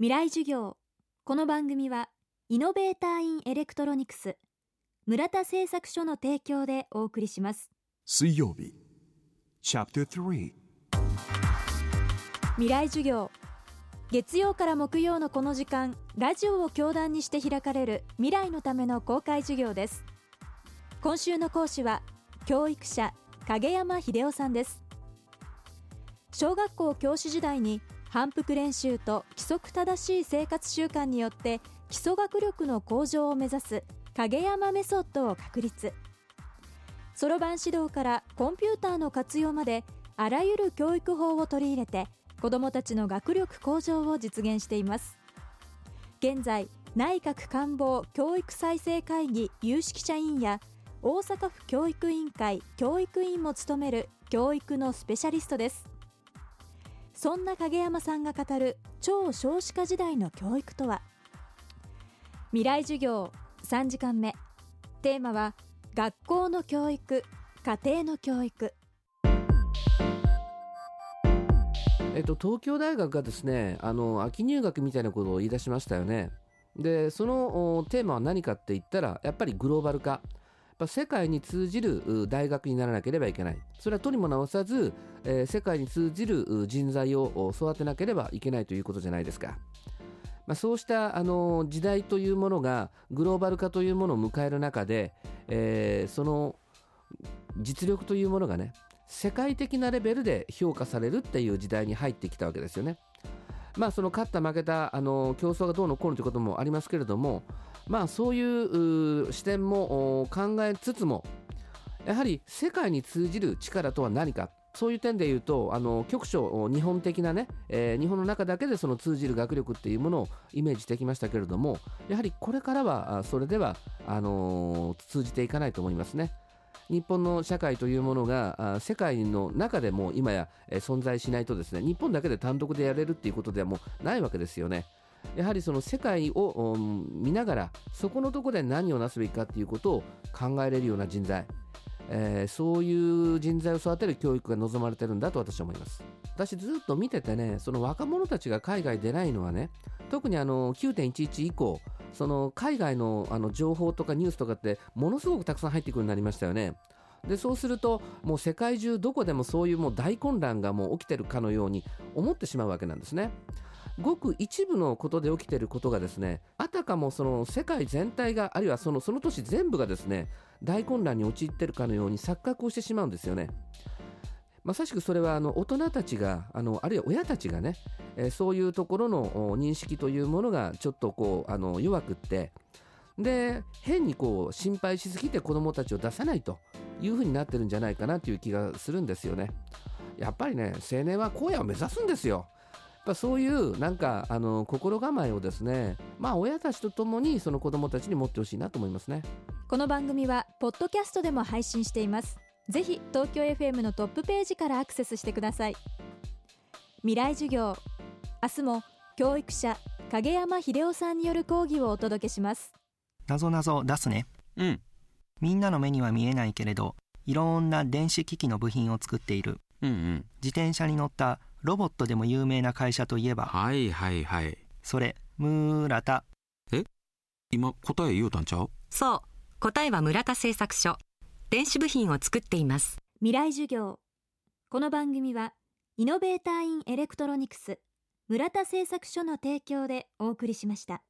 未来授業。この番組はイノベーターインエレクトロニクス村田製作所の提供でお送りします。水曜日 Chapter 3未来授業。月曜から木曜のこの時間ラジオを教壇にして開かれる未来のための公開授業です。今週の講師は教育者影山秀夫さんです。小学校教師時代に反復練習と規則正しい生活習慣によって基礎学力の向上を目指す影山メソッドを確立。そろばん指導からコンピューターの活用まであらゆる教育法を取り入れて子どもたちの学力向上を実現しています。現在内閣官房教育再生会議有識者委員や大阪府教育委員会教育委員も務める教育のスペシャリストです。そんな影山さんが語る超少子化時代の教育とは？未来授業3時間目。テーマは学校の教育家庭の教育。えっと、東京大学がですねあの秋入学みたいなことを言い出しましたよね。でそのテーマは何かって言ったらやっぱりグローバル化。ぱ世界に通じる大学にならなければいけないそれはとにも直さず、えー、世界に通じる人材を育てなければいけないということじゃないですか。まあ、そうしたあの時代というものがグローバル化というものを迎える中で、えー、その実力というものがね世界的なレベルで評価されるっていう時代に入ってきたわけですよね。まあその勝った負けたあの競争がどうのこうのということもありますけれどもまあそういう視点も考えつつもやはり世界に通じる力とは何かそういう点で言うとあの局所日本的なね、えー、日本の中だけでその通じる学力っていうものをイメージしてきましたけれどもやはりこれからはそれではあのー、通じていかないと思いますね。日本の社会というものが世界の中でも今や存在しないとですね日本だけで単独でやれるっていうことではもうないわけですよね。やはりその世界を見ながらそこのところで何をなすべきかっていうことを考えれるような人材、えー、そういう人材を育てる教育が望まれてるんだと私は思います私ずっと見ててねその若者たちが海外出ないのはね特にあの9.11以降その海外のあの情報とかニュースとかってものすごくたくさん入ってくるようになりましたよね。でそうするともう世界中どこでもそういうもう大混乱がもう起きてるかのように思ってしまうわけなんですね。ごく一部のことで起きていることがですねあたかもその世界全体があるいはそのその都市全部がですね大混乱に陥っているかのように錯覚をしてしまうんですよね。まさしくそれはあの大人たちがあのあるいは親たちがね、えー、そういうところの認識というものがちょっとこうあの弱くってで変にこう心配しすぎて子どもたちを出さないというふうになってるんじゃないかなという気がするんですよね。やっぱりね青年は荒野を目指すんですよ。やっぱそういうなんかあの心構えをですねまあ親たちとともにその子どもたちに持ってほしいなと思いますね。この番組はポッドキャストでも配信しています。ぜひ東京 FM のトップページからアクセスしてください。未来授業。明日も教育者影山秀夫さんによる講義をお届けします。なぞなぞ出すね。うん。みんなの目には見えないけれどいろんな電子機器の部品を作っている。うんうん。自転車に乗ったロボットでも有名な会社といえば。はいはいはい。それ村田。今答え言うたんちゃう？そう答えは村田製作所。電子部品を作っています。未来授業。この番組はイノベーターインエレクトロニクス村田製作所の提供でお送りしました